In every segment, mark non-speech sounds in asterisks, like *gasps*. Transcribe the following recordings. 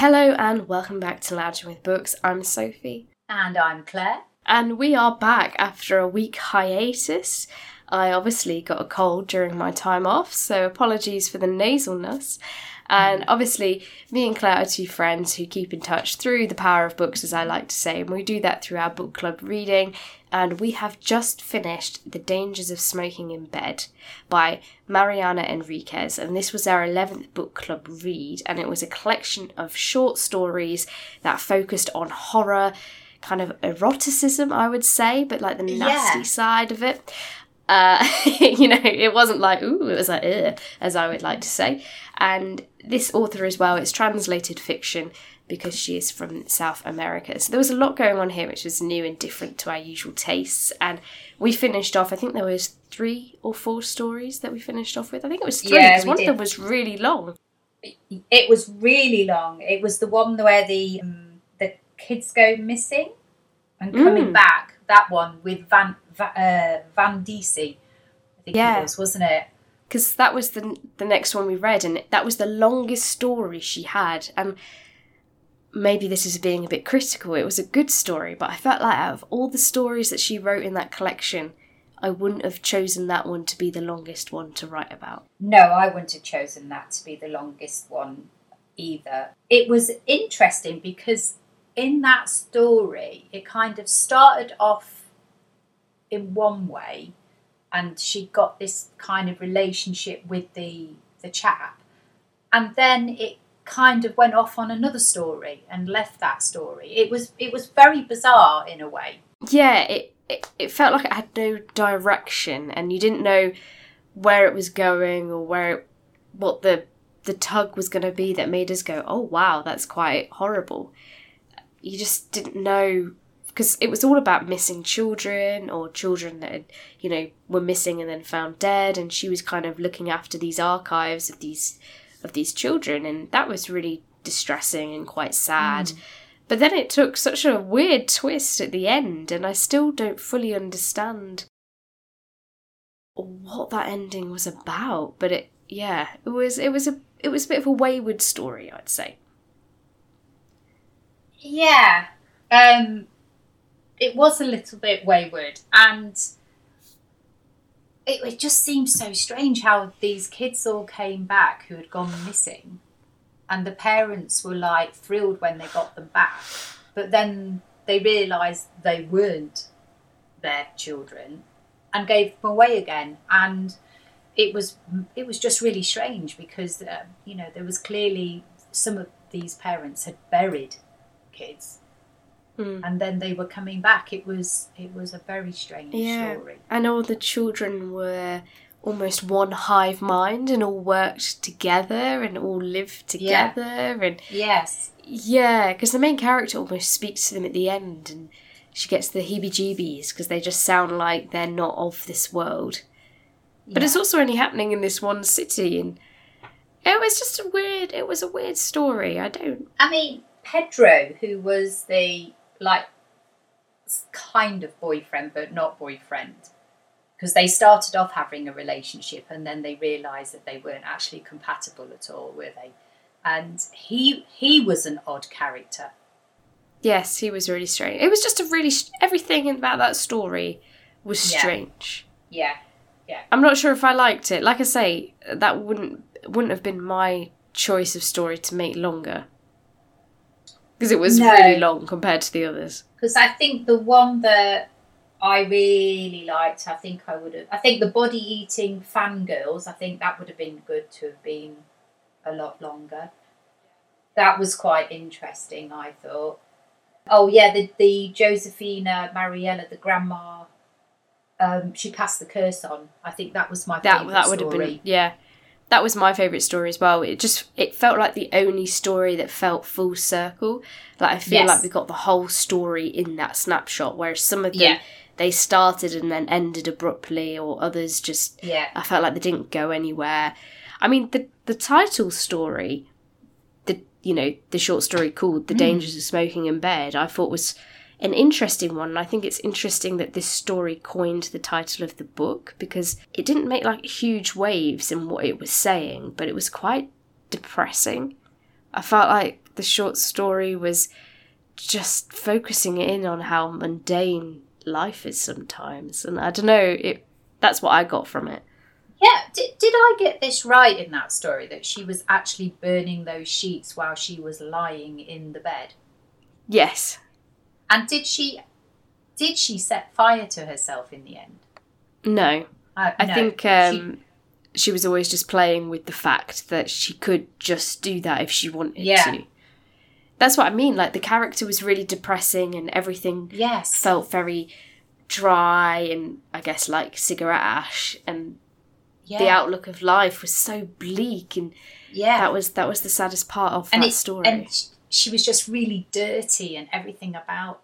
Hello and welcome back to Lounging with Books. I'm Sophie. And I'm Claire. And we are back after a week hiatus. I obviously got a cold during my time off, so apologies for the nasalness. And obviously, me and Claire are two friends who keep in touch through the power of books, as I like to say, and we do that through our book club reading. And we have just finished The Dangers of Smoking in Bed by Mariana Enriquez, and this was our 11th book club read, and it was a collection of short stories that focused on horror, kind of eroticism, I would say, but like the nasty Yeah. side of it. Uh, *laughs* you know, it wasn't like, ooh, it was like, Ugh, as I would like to say. And this author as well, it's translated fiction because she is from South America. So there was a lot going on here which was new and different to our usual tastes. And we finished off, I think there was three or four stories that we finished off with. I think it was three Yeah, because we one of them was really long. It was really long. It was the one where the um, the kids go missing and coming Mm. back. That one with Van Va, uh, Van Disi, I think Yeah. it was, wasn't it? because that was the the next one we read, and that was the longest story she had. And maybe this is being a bit critical. It was a good story, but I felt like out of all the stories that she wrote in that collection, I wouldn't have chosen that one to be the longest one to write about. No, I wouldn't have chosen that to be the longest one either. It was interesting because in that story, it kind of started off in one way, and she got this kind of relationship with the the chap, and then it kind of went off on another story and left that story. It was it was very bizarre in a way. Yeah, it, it it felt like it had no direction, and you didn't know where it was going or where it, what the the tug was going to be that made us go, "Oh wow, that's quite horrible." You just didn't know because it was all about missing children or children that had, you know were missing and then found dead, and she was kind of looking after these archives of these of these children, and that was really distressing and quite sad. Mm. But then it took such a weird twist at the end, and I still don't fully understand what that ending was about. But it, yeah, it was it was a it was a bit of a wayward story, I'd say. Yeah. Um it was a little bit wayward and it, it just seems so strange how these kids all came back who had gone missing and the parents were like thrilled when they got them back but then they realized they weren't their children and gave them away again and it was it was just really strange because uh, you know there was clearly some of these parents had buried kids Hmm. and then they were coming back it was it was a very strange Yeah. story And all the children were almost one hive mind and all worked together and all lived Yeah. together and yes Yeah, because the main character almost speaks to them at the end, and she gets the heebie-jeebies because they just sound like they're not of this world. But it's also only happening in this one city, and it was just a weird. It was a weird story. I don't. i mean pedro who was the like kind of boyfriend but not boyfriend because they started off having a relationship and then they realized that they weren't actually compatible at all were they and he he was an odd character Yes, he was really strange. It was just a really everything about that story was strange. Yeah. strange. yeah I'm not sure if I liked it. Like I say, that wouldn't wouldn't have been my choice of story to make longer because it was No. really long compared to the others. because I think the one that I really liked, I think I would have. I think the body eating fangirls. I think that would have been good to have been a lot longer. That was quite interesting. I thought. Oh yeah, the the Josephina Mariella, the grandma. Um, she passed the curse on. I think that was my that that would have been yeah that was my favorite story as well it just it felt like the only story that felt full circle like i feel Yes. like we got the whole story in that snapshot whereas some of them Yeah. they started and then ended abruptly or others just Yeah, i felt like they didn't go anywhere i mean the the title story the you know the short story called the Mm. dangers of smoking in bed i thought was an interesting one and i think it's interesting that this story coined the title of the book because it didn't make like huge waves in what it was saying but it was quite depressing i felt like the short story was just focusing in on how mundane life is sometimes, and I don't know. It that's what I got from it. Yeah, did, did I get this right in that story that she was actually burning those sheets while she was lying in the bed? Yes, And did she did she set fire to herself in the end? no, Uh, I no, think she- um, she, was always just playing with the fact that she could just do that if she wanted Yeah. to. That's what I mean. Like the character was really depressing, and everything yes. felt very dry, and I guess like cigarette ash, and yeah. the outlook of life was so bleak, and yeah. that was that was the saddest part of and that it- story. And she was just really dirty, and everything about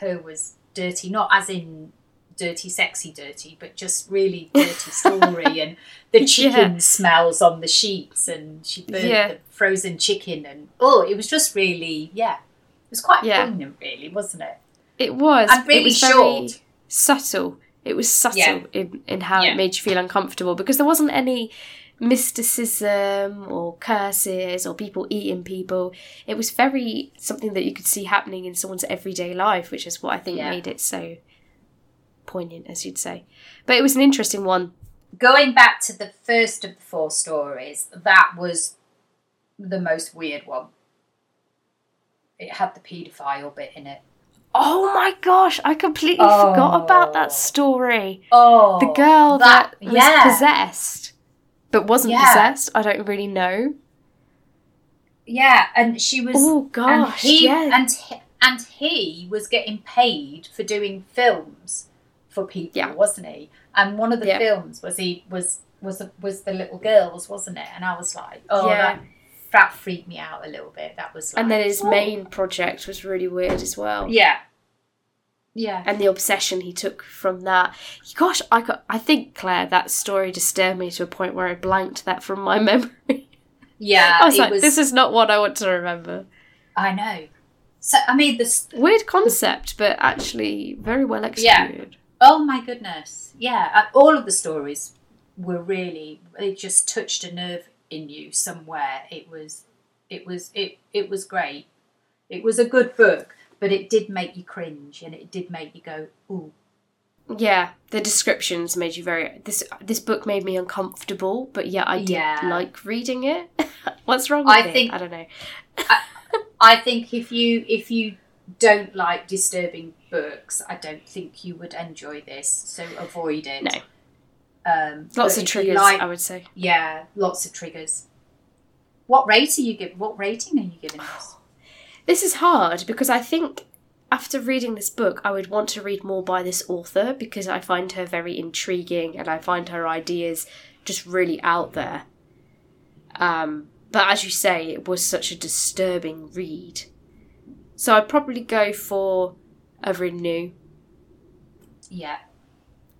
her was dirty. Not as in dirty, sexy, dirty, but just really dirty *laughs* story. and the Yeah. chicken smells on the sheets, and she burnt Yeah. the frozen chicken, and oh, it was just really, yeah, it was quite Yeah. poignant, really, wasn't it? It was. And really it was very short. subtle. It was subtle Yeah. in, in how Yeah. it made you feel uncomfortable because there wasn't any mysticism or curses or people eating people. It was very something that you could see happening in someone's everyday life, which is what I think Yeah. made it so poignant, as you'd say. But it was an interesting one. Going back to the first of the four stories, that was the most weird one. It had the paedophile bit in it. Oh my gosh, I completely forgot about Oh. that story. Oh, The girl that, was yeah, possessed, but wasn't Yeah. possessed. I don't really know. yeah, and she was. Oh and gosh, he yeah. and he, and he was getting paid for doing films for people, Yeah. wasn't he? And one of the Yeah. films was he was was was the little girls, wasn't it? And I was like, oh, Yeah. that that freaked me out a little bit. That was, like, and then his oh. main project was really weird as well. yeah, yeah, And the obsession he took from that. Gosh, I got, I think Claire, that story disturbed me to a point where I blanked that from my *laughs* memory. yeah. I was like, was, this is not what I want to remember. I know. So I mean, this. Weird concept, but actually very well executed. Oh my goodness! Yeah, uh, all of the stories were really. It just touched a nerve in you somewhere. It was, it was, it it was great. It was a good book, but it did make you cringe, and it did make you go, "Ooh, Yeah, the descriptions made you very. This this book made me uncomfortable, but yeah, I did Yeah. like reading it. *laughs* What's wrong with I it? think- I don't know. I think if you if you don't like disturbing books, I don't think you would enjoy this. So avoid it. No. Um, Lots of triggers, like- I would say. yeah, lots of triggers. What rate are you give? What rating are you giving this? This is hard because I think after reading this book, I would want to read more by this author because I find her very intriguing and I find her ideas just really out there. Um, but as you say, it was such a disturbing read. So I'd probably go for a renew. Yeah,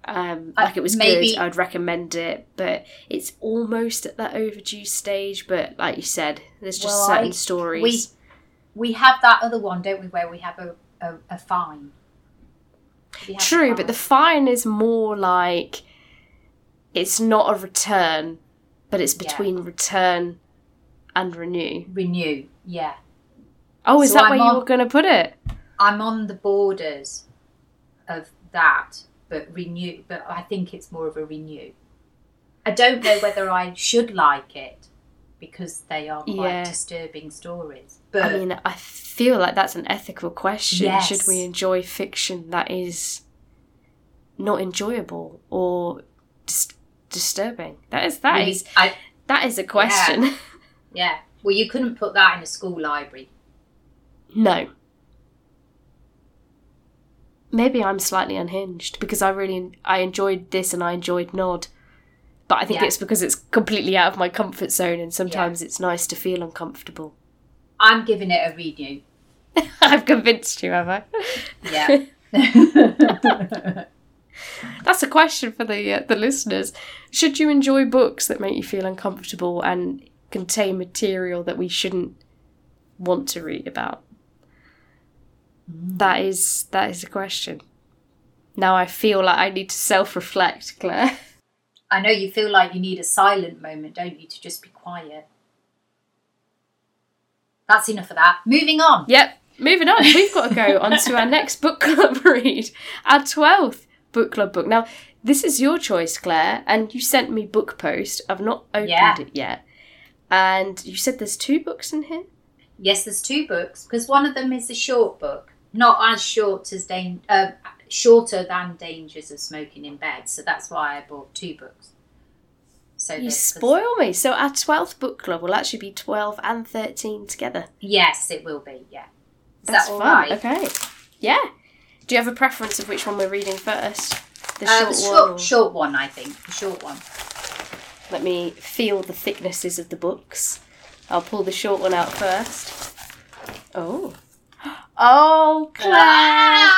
Um, Uh, like it was maybe- good, I'd recommend it, but it's almost at that overdue stage. But like you said, there's just Well, certain I- stories. we we have that other one, don't we, where we have a a, a fine. We have a True, fine. but the fine is more like it's not a return, but it's Yeah. between return and renew. renew. Yeah, Oh, is So that I'm where you on- were going to put it? I'm on the borders of that, but renew. But I think it's more of a renew. I don't know whether I should like it because they are quite Yeah. disturbing stories. But I mean, I feel like that's an ethical question. Yes. Should we enjoy fiction that is not enjoyable or dis- disturbing? That is that we- is I, that is a question. *laughs* yeah. Well, you couldn't put that in a school library. no. Maybe I'm slightly unhinged because I really I enjoyed this and I enjoyed Nod. But I think Yeah. it's because it's completely out of my comfort zone and sometimes it's nice to feel uncomfortable. I'm giving it a renew. *laughs* I've convinced you, have I? Yeah. *laughs* *laughs* That's a question for the uh, the listeners. Should you enjoy books that make you feel uncomfortable and contain material that we shouldn't want to read about? That is that is a question. Now I feel like I need to self-reflect, Claire. I know you feel like you need a silent moment, don't you, to just be quiet. That's enough of that. Moving on. Yep. Moving on, we've got to go on to our next book club *laughs* read, our 12th book club book. Now, this is your choice, Claire, and you sent me book post. I've not opened Yeah. it yet. And you said there's two books in here? Yes, there's two books because one of them is a short book, not as short as dan- uh, shorter than Dangers of Smoking in Bed. So that's why I bought two books. So You that- spoil me. So our 12th book club will actually be 12 and 13 together. Yes, it will be. Yeah. Is That's that fun. right? Okay. Yeah. Do you have a preference of which one we're reading first? The Uh, short the one. short, or- short one, I think. The short one. Let me feel the thicknesses of the books. I'll pull the short one out first. Oh. *gasps* Oh, Claire!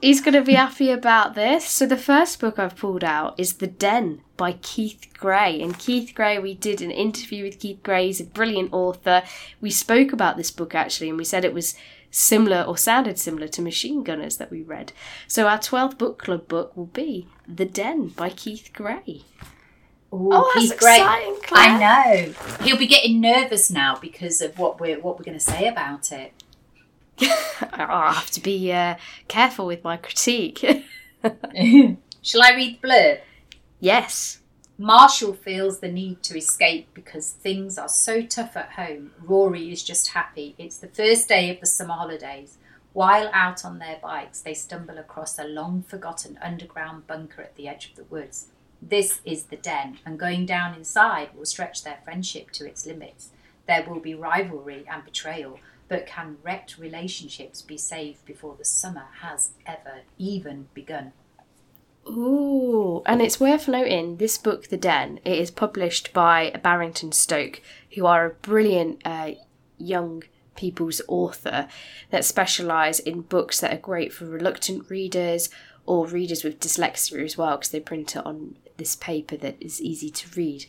He's going to be happy about this. So, the first book I've pulled out is The Den by Keith Gray. And Keith Gray, we did an interview with Keith Gray. He's a brilliant author. We spoke about this book actually, and we said it was similar or sounded similar to Machine Gunners that we read. So, our 12th book club book will be The Den by Keith Gray. Ooh, Oh, that's he's great. exciting, Claire. I know. He'll be getting nervous now because of what we're what we're going to say about it. *laughs* I have to be uh, careful with my critique. *laughs* Shall I read the blurb? *laughs* yes. Marshall feels the need to escape because things are so tough at home. Rory is just happy. It's the first day of the summer holidays. While out on their bikes, they stumble across a long forgotten underground bunker at the edge of the woods. This is the den, and going down inside will stretch their friendship to its limits. There will be rivalry and betrayal, but can wrecked relationships be saved before the summer has ever even begun? Ooh, and it's worth noting this book, The Den, it is published by Barrington Stoke, who are a brilliant uh, young people's author that specialise in books that are great for reluctant readers or readers with dyslexia as well, because they print it on this paper that is easy to read.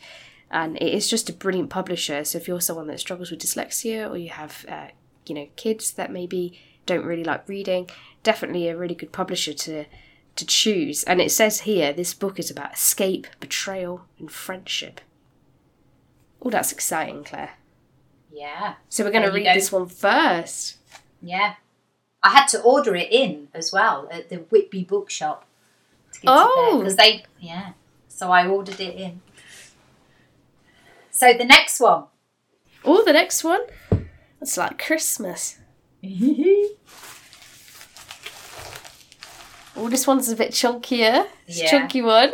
And it is just a brilliant publisher. So if you're someone that struggles with dyslexia or you have, uh, you know, kids that maybe don't really like reading, definitely a really good publisher to to choose. And it says here this book is about escape, betrayal, and friendship. Oh, that's exciting, Claire. Yeah. So we're going to read go. this one first. Yeah. I had to order it in as well at the Whitby bookshop to get Oh. because they yeah. So I ordered it in. So the next one. Oh, the next one. It's like Christmas. *laughs* Oh, this one's a bit chunkier. It's a chunky one.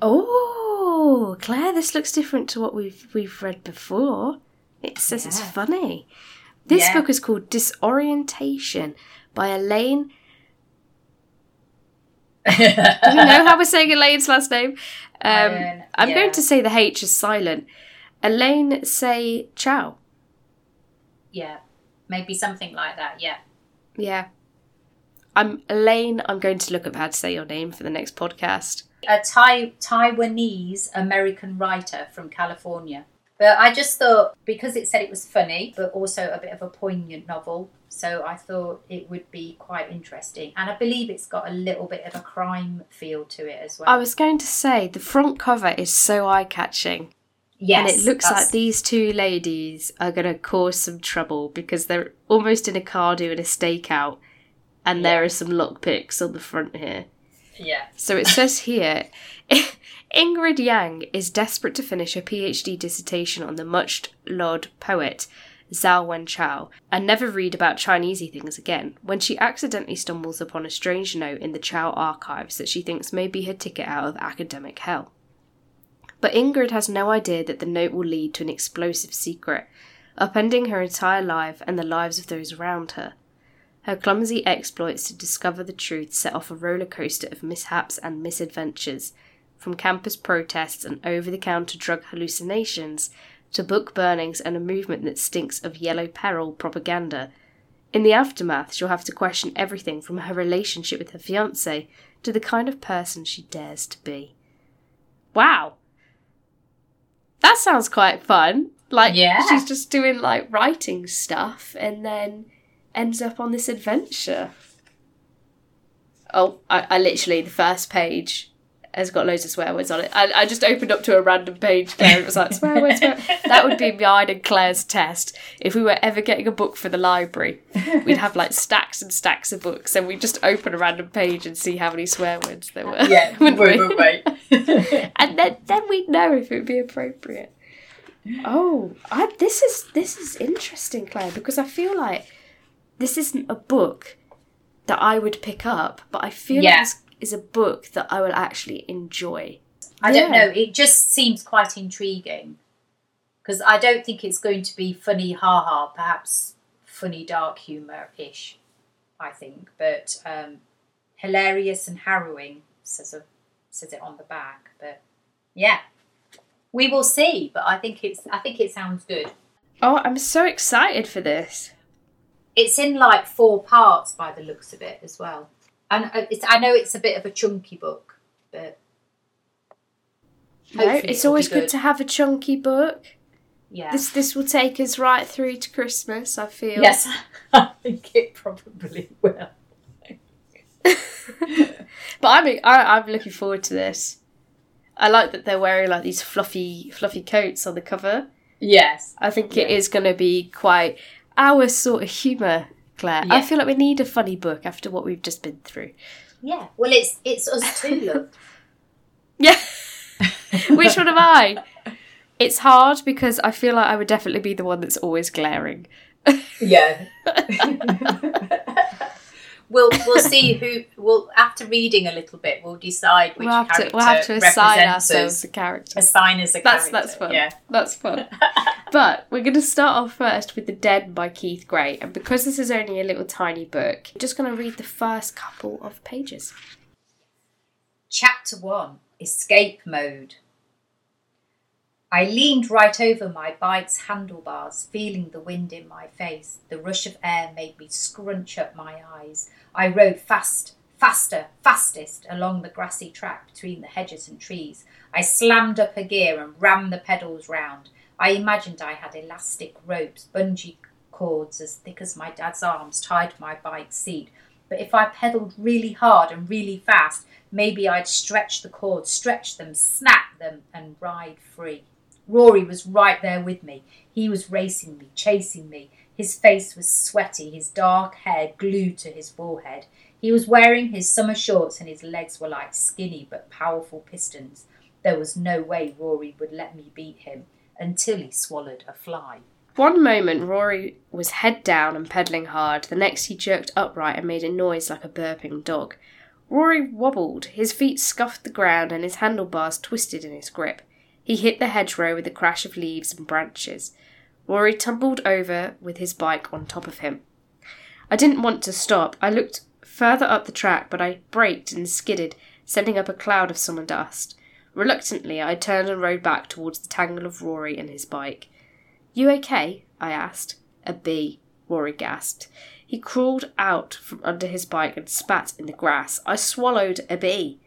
Oh, Claire, this looks different to what we've we've read before. It says it's funny. This Yeah. book is called Disorientation by Elaine. *laughs* Do we know how we're saying Elaine's last name? Um, Um, I'm yeah. going to say the H is silent. Elaine Hsieh Chou. yeah. Maybe something like that, yeah. Yeah. I'm Elaine. I'm going to look up how to say your name for the next podcast. A Thai Taiwanese American writer from California. But I just thought because it said it was funny, but also a bit of a poignant novel, so I thought it would be quite interesting. And I believe it's got a little bit of a crime feel to it as well. I was going to say the front cover is so eye catching. Yes, and it looks that's- like these two ladies are going to cause some trouble because they're almost in a car doing a stakeout and there are some lockpicks on the front here. Yeah. So it says here *laughs* Ingrid Yang is desperate to finish her PhD dissertation on the much lauded poet Xiao-Wen Chou and never read about Chinesey things again when she accidentally stumbles upon a strange note in the Chou archives that she thinks may be her ticket out of academic hell. But Ingrid has no idea that the note will lead to an explosive secret, upending her entire life and the lives of those around her. Her clumsy exploits to discover the truth set off a roller coaster of mishaps and misadventures, from campus protests and over the counter drug hallucinations to book burnings and a movement that stinks of yellow peril propaganda. In the aftermath, she'll have to question everything from her relationship with her fiance to the kind of person she dares to be. Wow! That sounds quite fun. Like, Yeah. she's just doing like writing stuff and then ends up on this adventure. Oh, I, I literally, the first page has got loads of swear words on it. I, I just opened up to a random page there and it was like, swear words, swear That would be mine and Claire's test. If we were ever getting a book for the library, we'd have like stacks and stacks of books and we'd just open a random page and see how many swear words there were. Yeah, *laughs* wouldn't wait, we? wait, wait. *laughs* and then, then we'd know if it would be appropriate. Oh, I, this is this is interesting, Claire, because I feel like this isn't a book that I would pick up, but I feel Yeah. like this is a book that I will actually enjoy. I don't know. It just seems quite intriguing because I don't think it's going to be funny, ha ha. Perhaps funny, dark humour ish. I think, but um, hilarious and harrowing says a, says it on the back. But yeah, we will see. But I think it's I think it sounds good. Oh, I'm so excited for this. It's in like four parts by the looks of it as well. And uh, it's, I know it's a bit of a chunky book, but No, it's always good. good. to have a chunky book. yeah. This this will take us right through to Christmas. I feel. Yes, *laughs* I think it probably will. But I'm I, I'm looking forward to this. I like that they're wearing like these fluffy fluffy coats on the cover. Yes. I think it Yeah. is going to be quite our sort of humour, Claire. I feel like we need a funny book after what we've just been through. Yeah. Well, it's it's us too, look. *laughs* Yeah. *laughs* Which one am I? It's hard because I feel like I would definitely be the one that's always glaring. Yeah. *laughs* we'll we'll see who. We'll after reading a little bit, we'll decide which we'll have to character we'll have to assign ourselves a character. Assign as a That's character. that's fun. Yeah. That's fun. *laughs* But we're going to start off first with The Den by Keith Gray. And because this is only a little tiny book, I'm just going to read the first couple of pages. Chapter 1 Escape Mode. I leaned right over my bike's handlebars, feeling the wind in my face. The rush of air made me scrunch up my eyes. I rode fast, faster, fastest along the grassy track between the hedges and trees. I slammed up a gear and rammed the pedals round. I imagined I had elastic ropes, bungee cords as thick as my dad's arms tied to my bike's seat. But if I pedalled really hard and really fast, maybe I'd stretch the cords, stretch them, snap them, and ride free. Rory was right there with me. He was racing me, chasing me. His face was sweaty, his dark hair glued to his forehead. He was wearing his summer shorts and his legs were like skinny but powerful pistons. There was no way Rory would let me beat him until he swallowed a fly. One moment, Rory was head down and pedalling hard. The next, he jerked upright and made a noise like a burping dog. Rory wobbled, his feet scuffed the ground, and his handlebars twisted in his grip. He hit the hedgerow with a crash of leaves and branches. Rory tumbled over with his bike on top of him. I didn't want to stop. I looked further up the track, but I braked and skidded, sending up a cloud of summer dust. Reluctantly, I turned and rode back towards the tangle of Rory and his bike. You okay? I asked. A bee, Rory gasped. He crawled out from under his bike and spat in the grass. I swallowed a bee.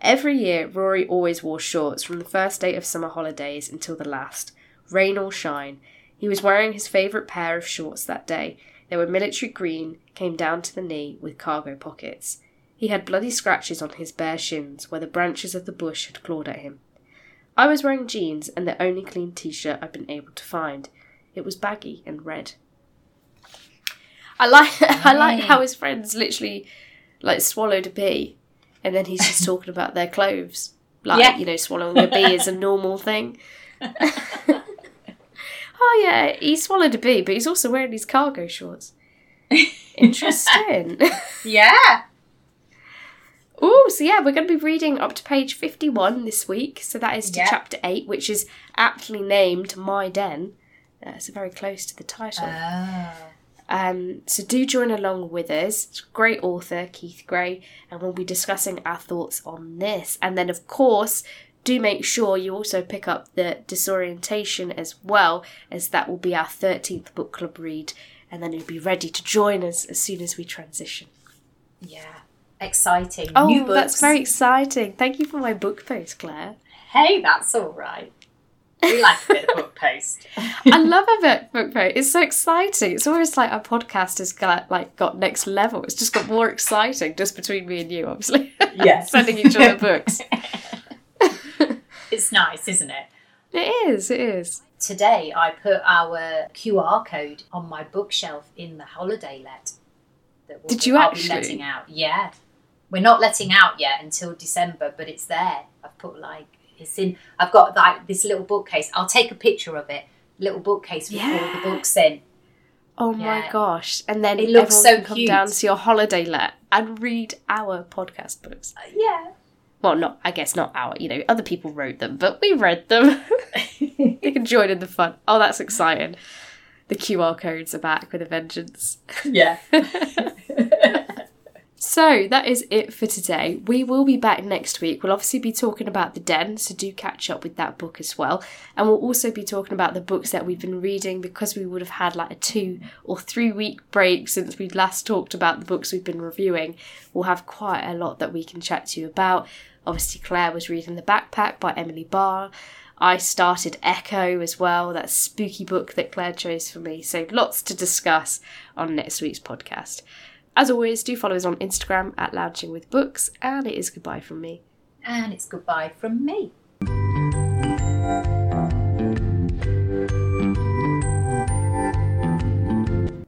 Every year, Rory always wore shorts from the first day of summer holidays until the last, rain or shine. He was wearing his favourite pair of shorts that day. They were military green, came down to the knee, with cargo pockets. He had bloody scratches on his bare shins where the branches of the bush had clawed at him. I was wearing jeans and the only clean t shirt I'd been able to find. It was baggy and red. I like *laughs* I like how his friends literally like swallowed a bee and then he's just *laughs* talking about their clothes. Like, Yeah. you know, swallowing a bee is a normal thing. *laughs* oh yeah, he swallowed a bee, but he's also wearing these cargo shorts. Interesting. *laughs* Yeah. Oh, so yeah, we're going to be reading up to page 51 this week. So that is to Yeah. chapter 8, which is aptly named My Den. Uh, so very close to the title. Ah. Um, so do join along with us. Great author, Keith Gray, and we'll be discussing our thoughts on this. And then, of course, do make sure you also pick up the disorientation as well, as that will be our 13th book club read. And then you'll be ready to join us as soon as we transition. Yeah. Exciting. Oh, New books. that's very exciting. Thank you for my book post, Claire. Hey, that's all right. We like a bit of book post. *laughs* I love a book book post. It's so exciting. It's almost like our podcast has got like got next level. It's just got more exciting just between me and you, obviously. *laughs* Yes. Sending each other books. *laughs* it's nice, isn't it? It is, it is. Today I put our QR code on my bookshelf in the holiday let. That we'll Did be- you I'll actually? be letting out. Yeah. We're not letting out yet until December, but it's there. I've put like it's in I've got like this little bookcase. I'll take a picture of it. Little bookcase with all the books in. Oh my gosh. And then It looks so can come cute. down to your holiday let and read our podcast books. Uh, yeah. Well, not, I guess not our, you know, other people wrote them, but we read them. *laughs* they can join in the fun. Oh, that's exciting. The QR codes are back with a vengeance. yeah. *laughs* *laughs* So that is it for today. We will be back next week. We'll obviously be talking about The Den, so do catch up with that book as well. And we'll also be talking about the books that we've been reading because we would have had like a two or three week break since we last talked about the books we've been reviewing. We'll have quite a lot that we can chat to you about. Obviously, Claire was reading The Backpack by Emily Barr. I started Echo as well, that spooky book that Claire chose for me. So lots to discuss on next week's podcast. As always, do follow us on Instagram at Lounging with Books, and it is goodbye from me. And it's goodbye from me.